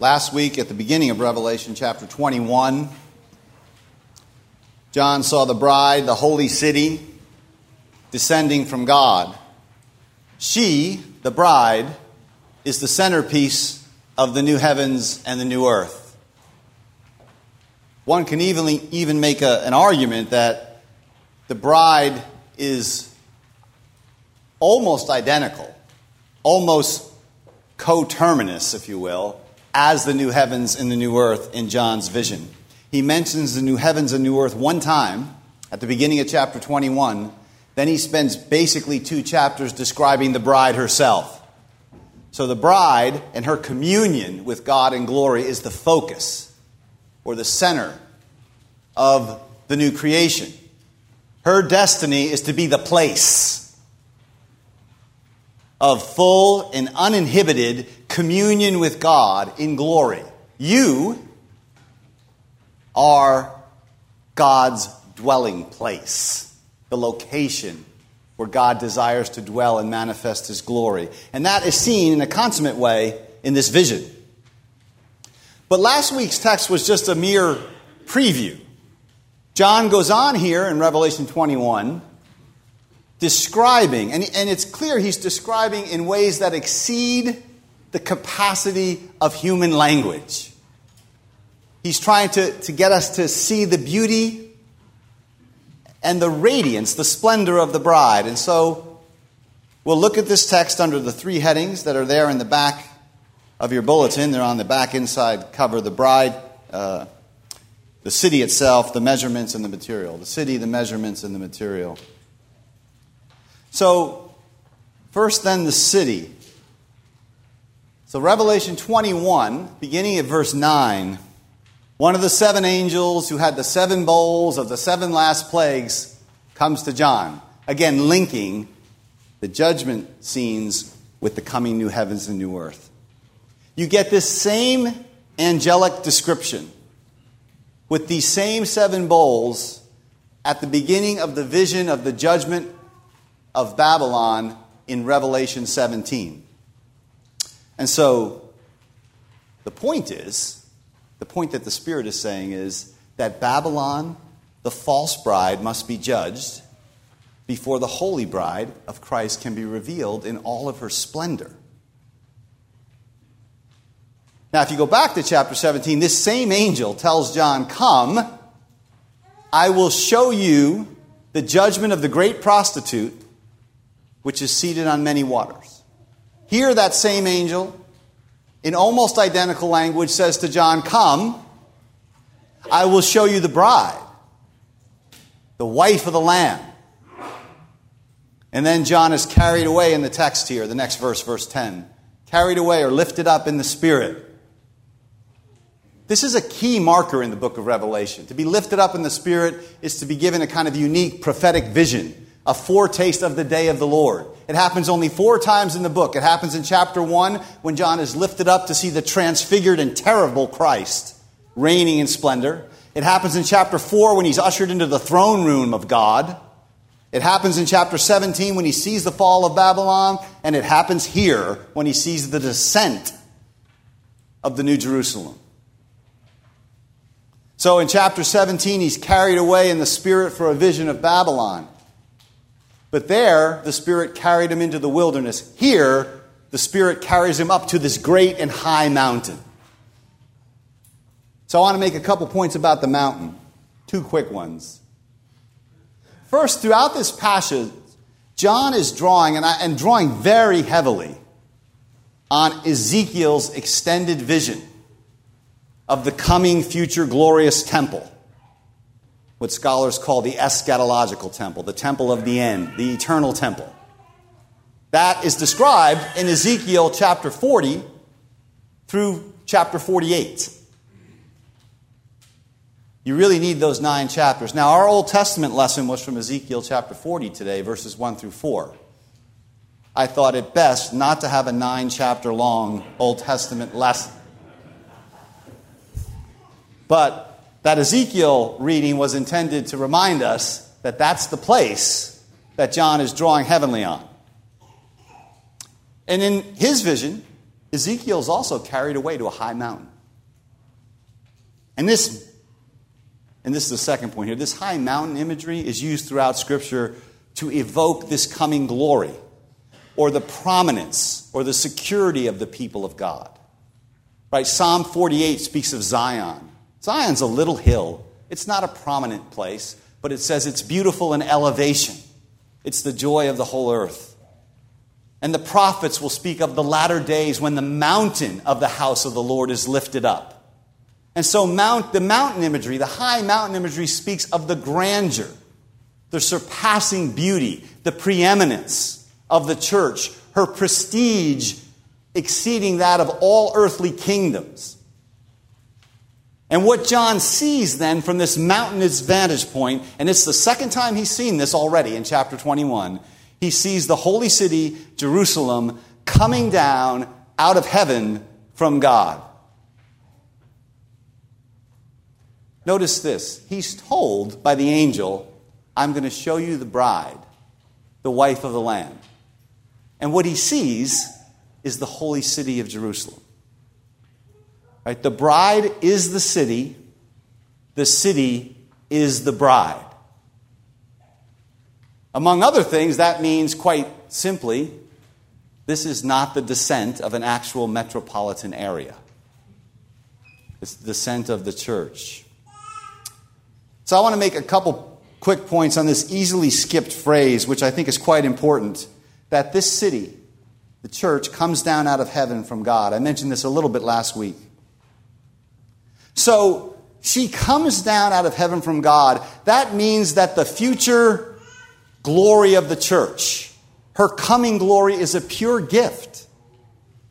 Last week, at the beginning of Revelation chapter 21, John saw the bride, the holy city, descending from God. She, the bride, is the centerpiece of the new heavens and the new earth. One can even, even make a, an argument that the bride is almost identical, almost coterminous, if you will, as the new heavens and the new earth in John's vision. He mentions the new heavens and new earth one time at the beginning of chapter 21. Then he spends basically two chapters describing the bride herself. So the bride and her communion with God in glory is the focus or the center of the new creation. Her destiny is to be the place of full and uninhibited communion with God in glory. You are God's dwelling place, the location where God desires to dwell and manifest his glory. And that is seen in a consummate way in this vision. But last week's text was just a mere preview. John goes on here in Revelation 21 describing, and, and it's clear he's describing in ways that exceed the capacity of human language. He's trying to, to get us to see the beauty and the radiance, the splendor of the bride. And so we'll look at this text under the three headings that are there in the back of your bulletin. They're on the back inside cover the bride, uh, the city itself, the measurements, and the material. The city, the measurements, and the material. So, first, then, the city. So, Revelation 21, beginning at verse 9, one of the seven angels who had the seven bowls of the seven last plagues comes to John. Again, linking the judgment scenes with the coming new heavens and new earth. You get this same angelic description with these same seven bowls at the beginning of the vision of the judgment of Babylon in Revelation 17. And so the point is, the point that the Spirit is saying is that Babylon, the false bride, must be judged before the holy bride of Christ can be revealed in all of her splendor. Now, if you go back to chapter 17, this same angel tells John, Come, I will show you the judgment of the great prostitute which is seated on many waters. Here, that same angel, in almost identical language, says to John, Come, I will show you the bride, the wife of the Lamb. And then John is carried away in the text here, the next verse, verse 10. Carried away or lifted up in the Spirit. This is a key marker in the book of Revelation. To be lifted up in the Spirit is to be given a kind of unique prophetic vision a foretaste of the day of the Lord. It happens only four times in the book. It happens in chapter 1 when John is lifted up to see the transfigured and terrible Christ reigning in splendor. It happens in chapter 4 when he's ushered into the throne room of God. It happens in chapter 17 when he sees the fall of Babylon. And it happens here when he sees the descent of the New Jerusalem. So in chapter 17, he's carried away in the Spirit for a vision of Babylon. But there, the Spirit carried him into the wilderness. Here, the Spirit carries him up to this great and high mountain. So I want to make a couple points about the mountain, two quick ones. First, throughout this passage, John is drawing, and, I, and drawing very heavily, on Ezekiel's extended vision of the coming future glorious temple what scholars call the eschatological temple, the temple of the end, the eternal temple. That is described in Ezekiel chapter 40 through chapter 48. You really need those nine chapters. Now, our Old Testament lesson was from Ezekiel chapter 40 today, verses 1 through 4. I thought it best not to have a nine chapter long Old Testament lesson. But that Ezekiel reading was intended to remind us that that's the place that John is drawing heavenly on. And in his vision, Ezekiel is also carried away to a high mountain. And this, and this is the second point here, this high mountain imagery is used throughout Scripture to evoke this coming glory or the prominence or the security of the people of God. Right? Psalm 48 speaks of Zion. Zion's a little hill. It's not a prominent place, but it says it's beautiful in elevation. It's the joy of the whole earth. And the prophets will speak of the latter days when the mountain of the house of the Lord is lifted up. And so mount, the mountain imagery, the high mountain imagery speaks of the grandeur, the surpassing beauty, the preeminence of the church, her prestige exceeding that of all earthly kingdoms. And what John sees then from this mountainous vantage point, and it's the second time he's seen this already in chapter 21, he sees the holy city, Jerusalem, coming down out of heaven from God. Notice this. He's told by the angel, I'm going to show you the bride, the wife of the Lamb. And what he sees is the holy city of Jerusalem. Right? The bride is the city, the city is the bride. Among other things, that means quite simply this is not the descent of an actual metropolitan area, it's the descent of the church. So I want to make a couple quick points on this easily skipped phrase, which I think is quite important that this city, the church, comes down out of heaven from God. I mentioned this a little bit last week. So she comes down out of heaven from God. That means that the future glory of the church, her coming glory, is a pure gift.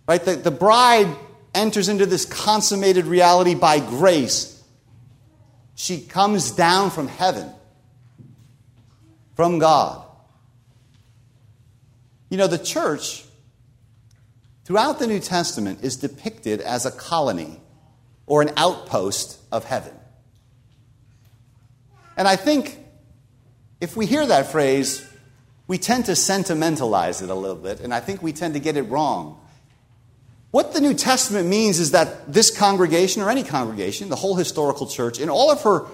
Right? The, the bride enters into this consummated reality by grace. She comes down from heaven, from God. You know, the church throughout the New Testament is depicted as a colony or an outpost of heaven. And I think if we hear that phrase, we tend to sentimentalize it a little bit, and I think we tend to get it wrong. What the New Testament means is that this congregation, or any congregation, the whole historical church, in all of her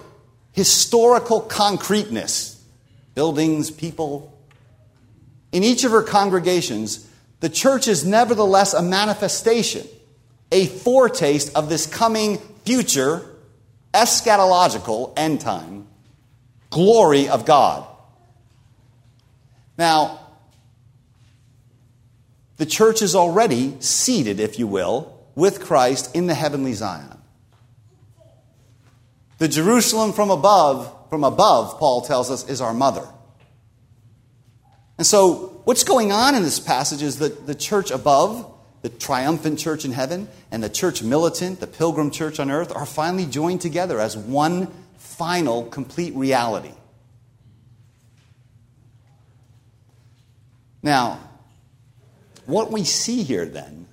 historical concreteness, buildings, people, in each of her congregations, the church is nevertheless a manifestation a foretaste of this coming future eschatological end time glory of God. Now, the church is already seated, if you will, with Christ in the heavenly Zion. The Jerusalem from above, from above, Paul tells us, is our mother. And so, what's going on in this passage is that the church above the triumphant church in heaven and the church militant, the pilgrim church on earth, are finally joined together as one final, complete reality. Now, what we see here then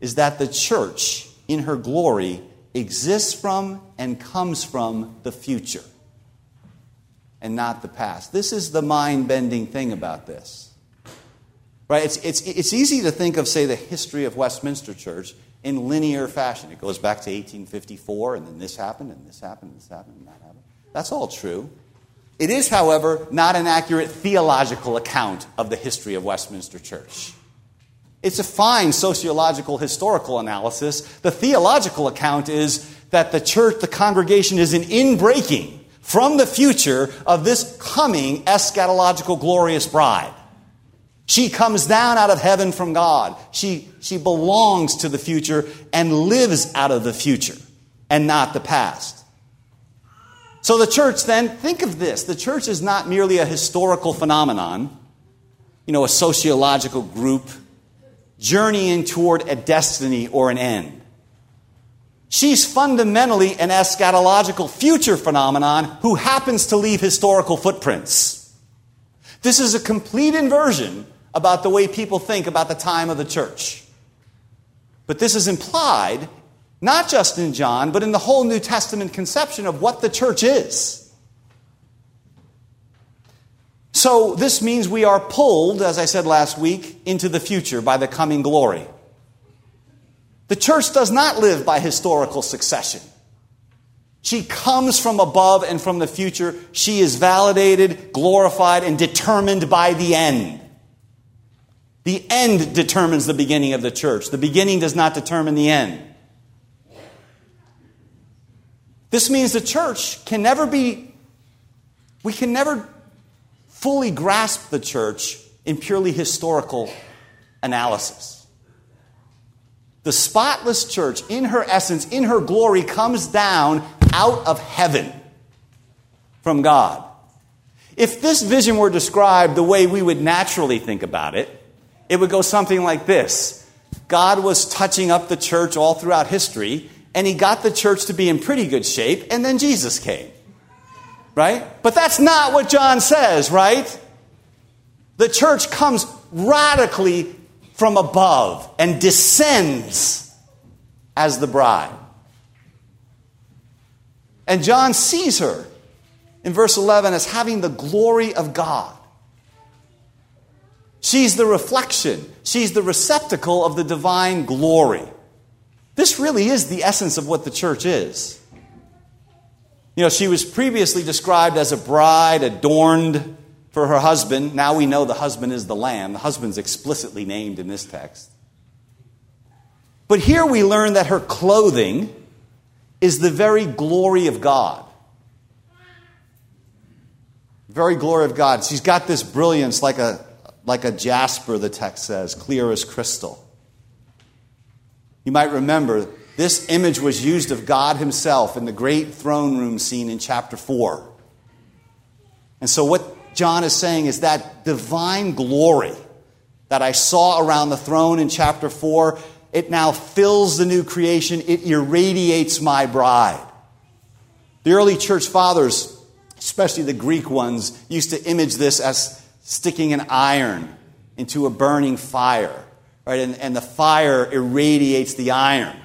is that the church in her glory exists from and comes from the future and not the past. This is the mind bending thing about this. Right? It's, it's, it's easy to think of, say, the history of Westminster Church in linear fashion. It goes back to 1854, and then this happened, and this happened, and this happened, and that happened. That's all true. It is, however, not an accurate theological account of the history of Westminster Church. It's a fine sociological historical analysis. The theological account is that the church, the congregation, is an inbreaking from the future of this coming eschatological glorious bride. She comes down out of heaven from God. She, she belongs to the future and lives out of the future and not the past. So the church then, think of this the church is not merely a historical phenomenon, you know, a sociological group journeying toward a destiny or an end. She's fundamentally an eschatological future phenomenon who happens to leave historical footprints. This is a complete inversion about the way people think about the time of the church. But this is implied not just in John, but in the whole New Testament conception of what the church is. So, this means we are pulled, as I said last week, into the future by the coming glory. The church does not live by historical succession. She comes from above and from the future. She is validated, glorified, and determined by the end. The end determines the beginning of the church. The beginning does not determine the end. This means the church can never be, we can never fully grasp the church in purely historical analysis. The spotless church, in her essence, in her glory, comes down out of heaven from God. If this vision were described the way we would naturally think about it, it would go something like this God was touching up the church all throughout history, and he got the church to be in pretty good shape, and then Jesus came. Right? But that's not what John says, right? The church comes radically from above and descends as the bride. And John sees her in verse 11 as having the glory of God. She's the reflection, she's the receptacle of the divine glory. This really is the essence of what the church is. You know, she was previously described as a bride adorned for her husband. Now we know the husband is the lamb. The husband's explicitly named in this text. But here we learn that her clothing is the very glory of God. Very glory of God. She's got this brilliance like a, like a jasper, the text says, clear as crystal. You might remember this image was used of God Himself in the great throne room scene in chapter 4. And so, what John is saying is that divine glory that I saw around the throne in chapter 4, it now fills the new creation, it irradiates my bride. The early church fathers, especially the Greek ones, used to image this as sticking an iron into a burning fire right? And, and the fire irradiates the iron.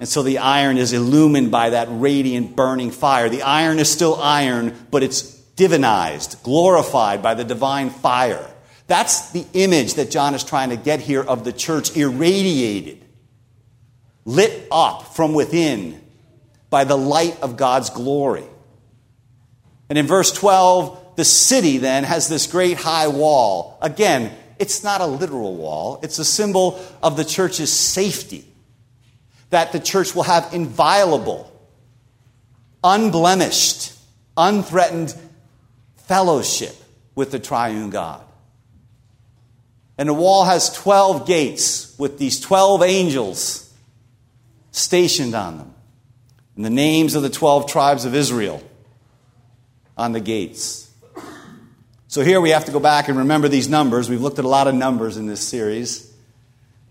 And so the iron is illumined by that radiant burning fire. The iron is still iron, but it's divinized, glorified by the divine fire. That's the image that John is trying to get here of the church irradiated, lit up from within by the light of God's glory. And in verse 12, the city then has this great high wall. Again, it's not a literal wall, it's a symbol of the church's safety. That the church will have inviolable, unblemished, unthreatened fellowship with the triune God. And the wall has 12 gates with these 12 angels stationed on them. And the names of the 12 tribes of Israel on the gates. So here we have to go back and remember these numbers. We've looked at a lot of numbers in this series.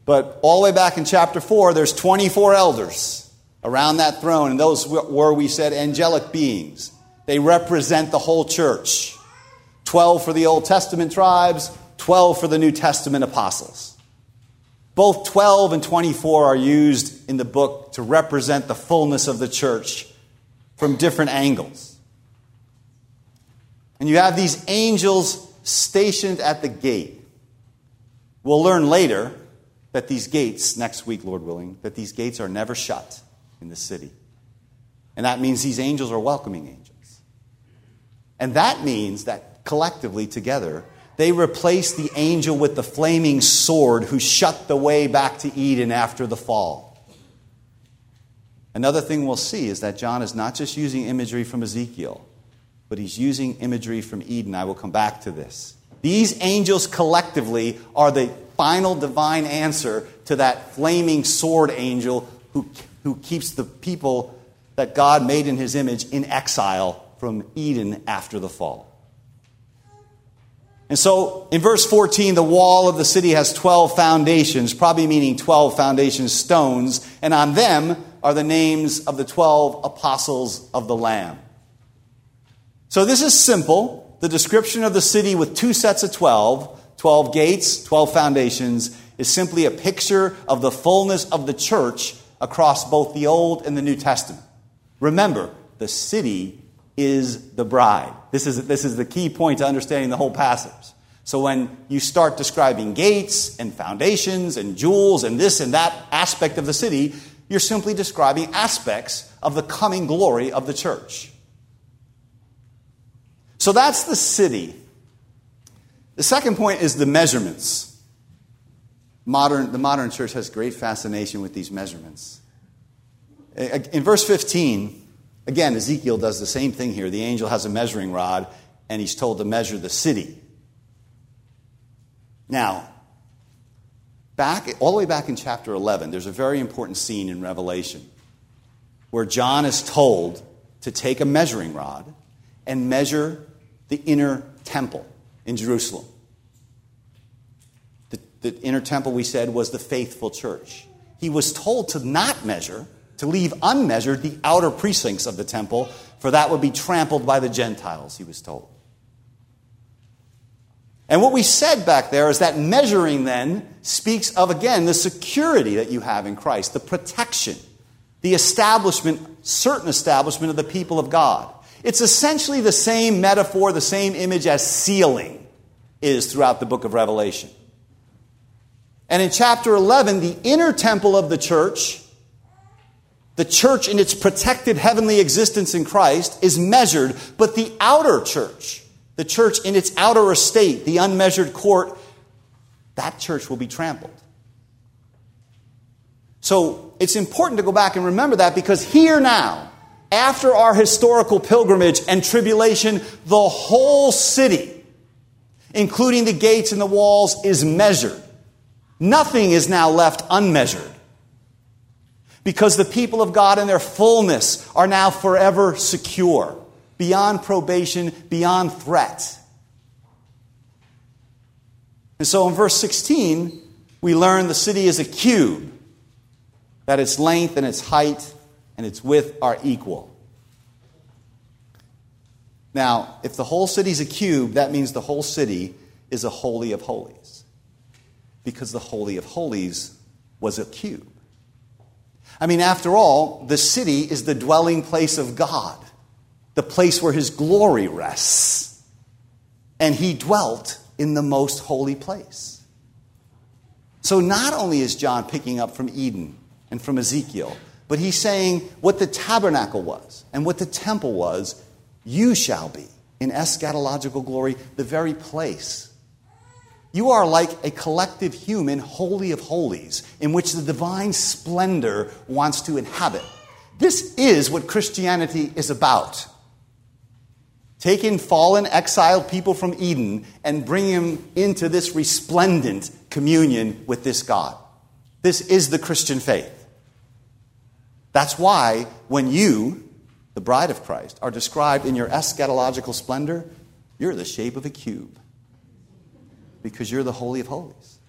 But all the way back in chapter 4, there's 24 elders around that throne, and those were, we said, angelic beings. They represent the whole church 12 for the Old Testament tribes, 12 for the New Testament apostles. Both 12 and 24 are used in the book to represent the fullness of the church from different angles. And you have these angels stationed at the gate. We'll learn later that these gates, next week, Lord willing, that these gates are never shut in the city. And that means these angels are welcoming angels. And that means that collectively, together, they replace the angel with the flaming sword who shut the way back to Eden after the fall. Another thing we'll see is that John is not just using imagery from Ezekiel but he's using imagery from Eden. I will come back to this. These angels collectively are the final divine answer to that flaming sword angel who, who keeps the people that God made in his image in exile from Eden after the fall. And so in verse 14, the wall of the city has 12 foundations, probably meaning 12 foundation stones, and on them are the names of the 12 apostles of the Lamb. So this is simple. The description of the city with two sets of 12, 12 gates, 12 foundations, is simply a picture of the fullness of the church across both the Old and the New Testament. Remember, the city is the bride. This is, this is the key point to understanding the whole passage. So when you start describing gates and foundations and jewels and this and that aspect of the city, you're simply describing aspects of the coming glory of the church. So that's the city. The second point is the measurements. Modern, the modern church has great fascination with these measurements. In verse 15, again, Ezekiel does the same thing here. The angel has a measuring rod, and he's told to measure the city. Now, back all the way back in chapter 11, there's a very important scene in Revelation where John is told to take a measuring rod and measure the inner temple in Jerusalem. The, the inner temple, we said, was the faithful church. He was told to not measure, to leave unmeasured the outer precincts of the temple, for that would be trampled by the Gentiles, he was told. And what we said back there is that measuring then speaks of, again, the security that you have in Christ, the protection, the establishment, certain establishment of the people of God. It's essentially the same metaphor, the same image as sealing is throughout the book of Revelation. And in chapter 11, the inner temple of the church, the church in its protected heavenly existence in Christ, is measured, but the outer church, the church in its outer estate, the unmeasured court, that church will be trampled. So it's important to go back and remember that because here now, after our historical pilgrimage and tribulation, the whole city, including the gates and the walls, is measured. Nothing is now left unmeasured. Because the people of God in their fullness are now forever secure beyond probation, beyond threat. And so in verse 16, we learn the city is a cube, that its length and its height and its width are equal. Now, if the whole city is a cube, that means the whole city is a holy of holies. Because the holy of holies was a cube. I mean, after all, the city is the dwelling place of God the place where his glory rests. And he dwelt in the most holy place. So not only is John picking up from Eden and from Ezekiel, but he's saying what the tabernacle was and what the temple was, you shall be in eschatological glory, the very place. You are like a collective human, holy of holies, in which the divine splendor wants to inhabit. This is what Christianity is about taking fallen, exiled people from Eden and bringing them into this resplendent communion with this God. This is the Christian faith. That's why when you, the bride of Christ, are described in your eschatological splendor, you're the shape of a cube because you're the Holy of Holies.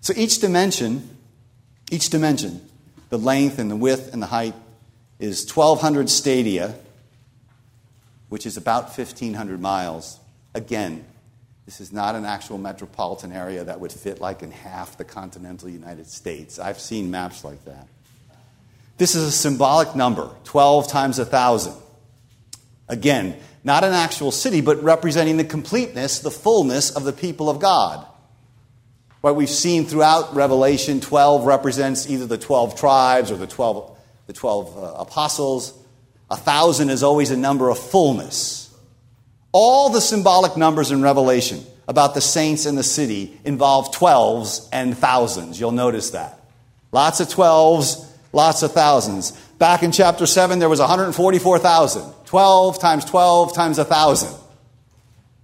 So each dimension, each dimension, the length and the width and the height, is 1,200 stadia which is about 1,500 miles. Again, this is not an actual metropolitan area that would fit like in half the continental United States. I've seen maps like that. This is a symbolic number 12 times a 1,000. Again, not an actual city, but representing the completeness, the fullness of the people of God. What we've seen throughout Revelation 12 represents either the 12 tribes or the 12, the 12 uh, apostles. A thousand is always a number of fullness. All the symbolic numbers in Revelation about the saints and the city involve twelves and thousands. You'll notice that. Lots of twelves, lots of thousands. Back in chapter 7, there was 144,000. 12 times 12 times a 1,000.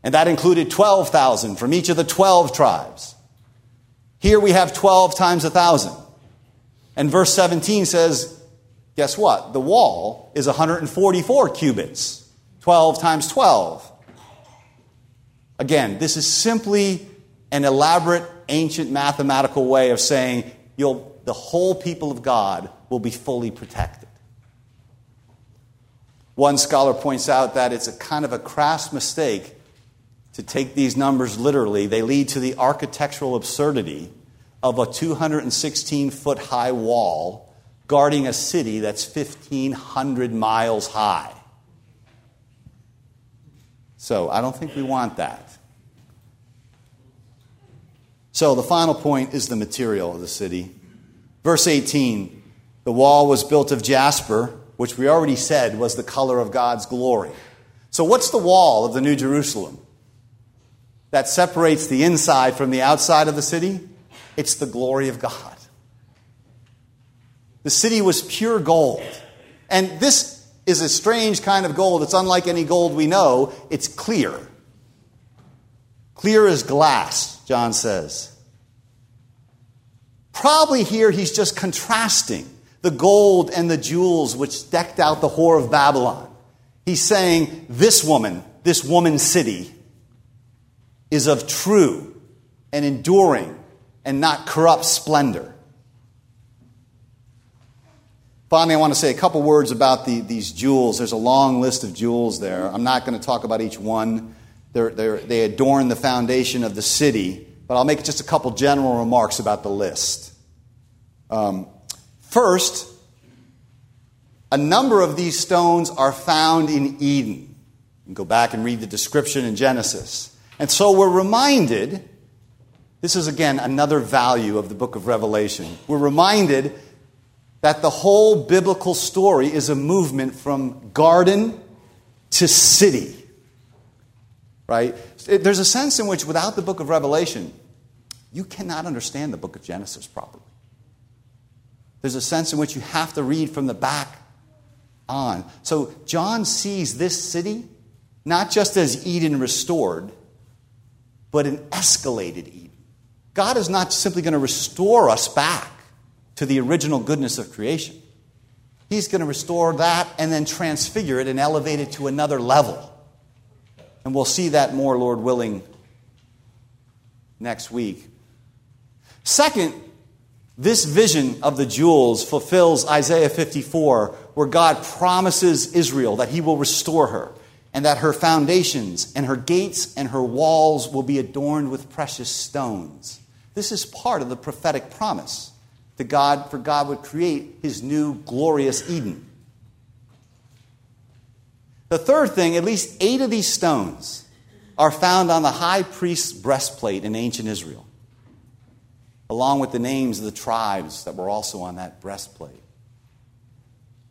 And that included 12,000 from each of the 12 tribes. Here we have 12 times a 1,000. And verse 17 says, Guess what? The wall is 144 cubits, 12 times 12. Again, this is simply an elaborate ancient mathematical way of saying the whole people of God will be fully protected. One scholar points out that it's a kind of a crass mistake to take these numbers literally. They lead to the architectural absurdity of a 216 foot high wall guarding a city that's 1,500 miles high. So I don't think we want that. So the final point is the material of the city. Verse 18 the wall was built of jasper, which we already said was the color of God's glory. So, what's the wall of the New Jerusalem that separates the inside from the outside of the city? It's the glory of God. The city was pure gold. And this is a strange kind of gold. It's unlike any gold we know, it's clear. Clear as glass, John says. Probably here he's just contrasting the gold and the jewels which decked out the whore of Babylon. He's saying, This woman, this woman city, is of true and enduring and not corrupt splendor. Finally, I want to say a couple words about the, these jewels. There's a long list of jewels there. I'm not going to talk about each one. They're, they're, they adorn the foundation of the city, but I'll make just a couple general remarks about the list. Um, first, a number of these stones are found in Eden. Go back and read the description in Genesis. And so we're reminded this is again another value of the book of Revelation. We're reminded that the whole biblical story is a movement from garden to city. Right? There's a sense in which without the book of Revelation, you cannot understand the book of Genesis properly. There's a sense in which you have to read from the back on. So John sees this city not just as Eden restored, but an escalated Eden. God is not simply going to restore us back to the original goodness of creation. He's going to restore that and then transfigure it and elevate it to another level. And we'll see that more, Lord willing, next week. Second, this vision of the jewels fulfills Isaiah 54, where God promises Israel that he will restore her and that her foundations and her gates and her walls will be adorned with precious stones. This is part of the prophetic promise that God, for God would create his new glorious Eden. The third thing, at least eight of these stones are found on the high priest's breastplate in ancient Israel, along with the names of the tribes that were also on that breastplate.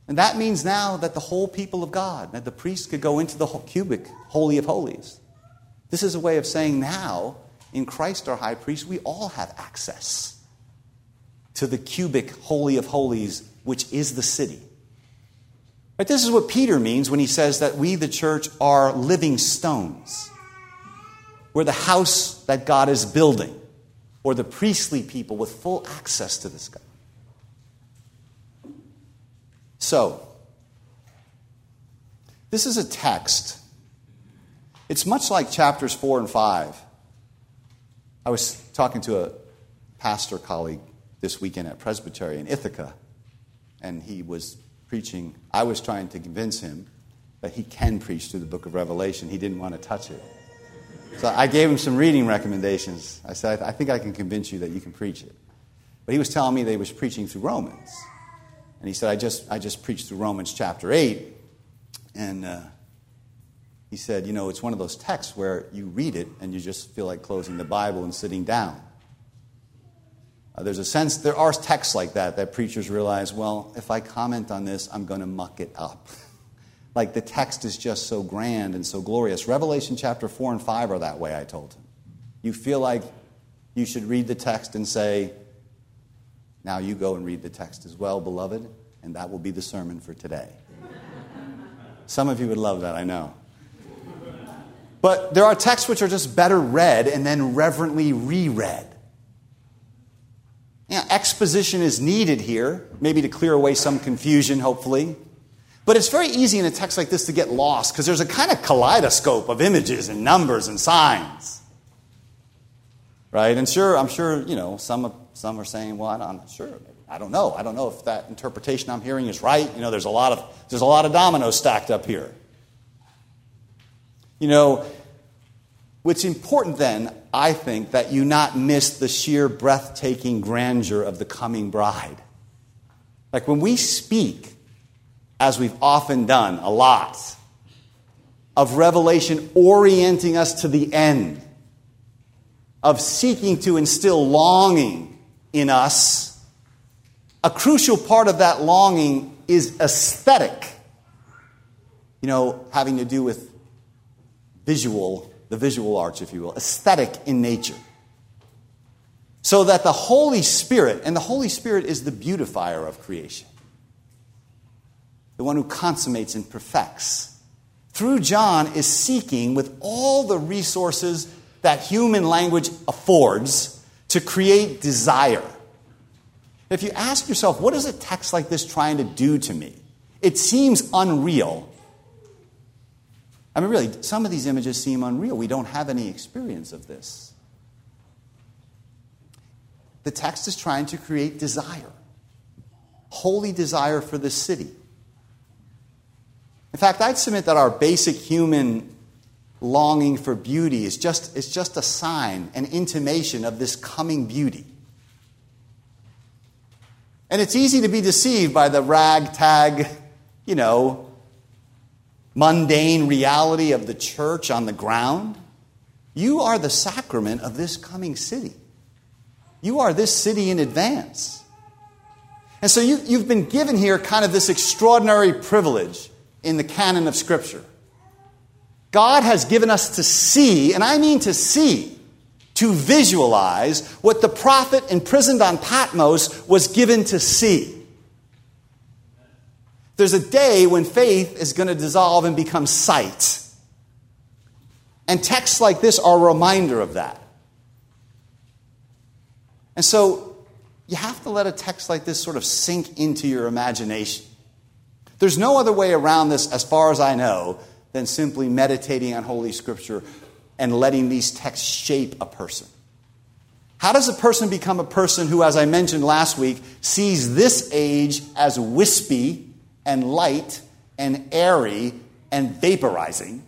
And that means now that the whole people of God, that the priest could go into the cubic holy of holies. This is a way of saying now, in Christ our high priest, we all have access to the cubic holy of holies, which is the city. But this is what Peter means when he says that we, the church, are living stones. We're the house that God is building, or the priestly people with full access to this God. So, this is a text. It's much like chapters 4 and 5. I was talking to a pastor colleague this weekend at Presbytery in Ithaca, and he was preaching. I was trying to convince him that he can preach through the book of Revelation. He didn't want to touch it. So I gave him some reading recommendations. I said, I think I can convince you that you can preach it. But he was telling me that he was preaching through Romans. And he said, I just, I just preached through Romans chapter 8. And uh, he said, You know, it's one of those texts where you read it and you just feel like closing the Bible and sitting down. Uh, there's a sense, there are texts like that that preachers realize, well, if I comment on this, I'm going to muck it up. like the text is just so grand and so glorious. Revelation chapter 4 and 5 are that way, I told him. You feel like you should read the text and say, now you go and read the text as well, beloved, and that will be the sermon for today. Some of you would love that, I know. But there are texts which are just better read and then reverently reread. You know, exposition is needed here, maybe to clear away some confusion, hopefully. But it's very easy in a text like this to get lost because there's a kind of kaleidoscope of images and numbers and signs. Right? And sure, I'm sure, you know, some, some are saying, well, I'm not sure. I don't know. I don't know if that interpretation I'm hearing is right. You know, there's a lot of, there's a lot of dominoes stacked up here. You know, What's important then, I think, that you not miss the sheer breathtaking grandeur of the coming bride. Like when we speak, as we've often done a lot, of Revelation orienting us to the end, of seeking to instill longing in us, a crucial part of that longing is aesthetic. You know, having to do with visual, the visual arts, if you will, aesthetic in nature. So that the Holy Spirit, and the Holy Spirit is the beautifier of creation, the one who consummates and perfects, through John is seeking with all the resources that human language affords to create desire. If you ask yourself, what is a text like this trying to do to me? It seems unreal. I mean, really, some of these images seem unreal. We don't have any experience of this. The text is trying to create desire, holy desire for the city. In fact, I'd submit that our basic human longing for beauty is just, is just a sign, an intimation of this coming beauty. And it's easy to be deceived by the ragtag, you know, mundane reality of the church on the ground. You are the sacrament of this coming city. You are this city in advance. And so you, you've been given here kind of this extraordinary privilege in the canon of Scripture. God has given us to see, and I mean to see, to visualize what the prophet imprisoned on Patmos was given to see. There's a day when faith is going to dissolve and become sight. And texts like this are a reminder of that. And so you have to let a text like this sort of sink into your imagination. There's no other way around this, as far as I know, than simply meditating on Holy Scripture and letting these texts shape a person. How does a person become a person who, as I mentioned last week, sees this age as wispy and light and airy and vaporizing,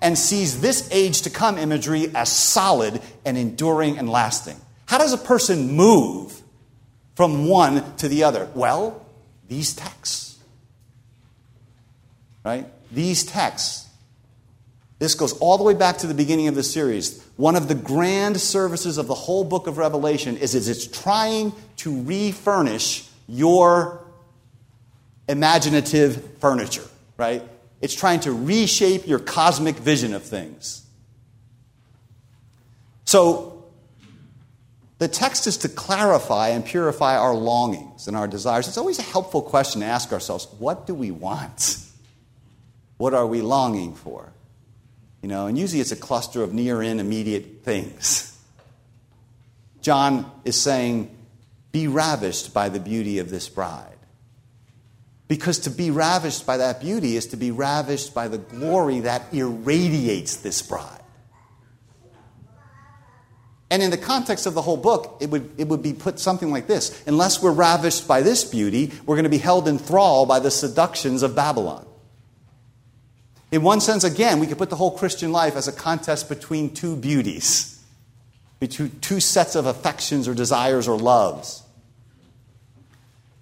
and sees this age to come imagery as solid and enduring and lasting? How does a person move from one to the other? Well, these texts right? These texts. This goes all the way back to the beginning of the series. One of the grand services of the whole book of Revelation is, is it's trying to refurnish your imaginative furniture, right? It's trying to reshape your cosmic vision of things. So, the text is to clarify and purify our longings and our desires. It's always a helpful question to ask ourselves what do we want? What are we longing for? You know, and usually it's a cluster of near in immediate things. John is saying, Be ravished by the beauty of this bride. Because to be ravished by that beauty is to be ravished by the glory that irradiates this bride. And in the context of the whole book, it would, it would be put something like this Unless we're ravished by this beauty, we're going to be held in thrall by the seductions of Babylon. In one sense, again, we could put the whole Christian life as a contest between two beauties, between two sets of affections or desires or loves.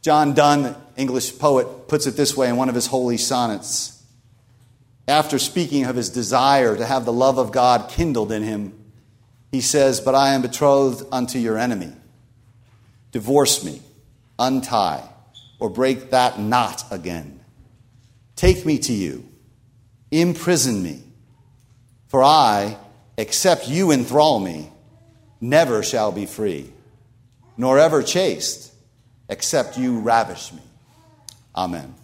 John Donne, English poet, puts it this way in one of his holy sonnets. After speaking of his desire to have the love of God kindled in him, he says, But I am betrothed unto your enemy. Divorce me, untie, or break that knot again. Take me to you imprison me. For I, except you enthrall me, never shall be free, nor ever chaste, except you ravish me. Amen.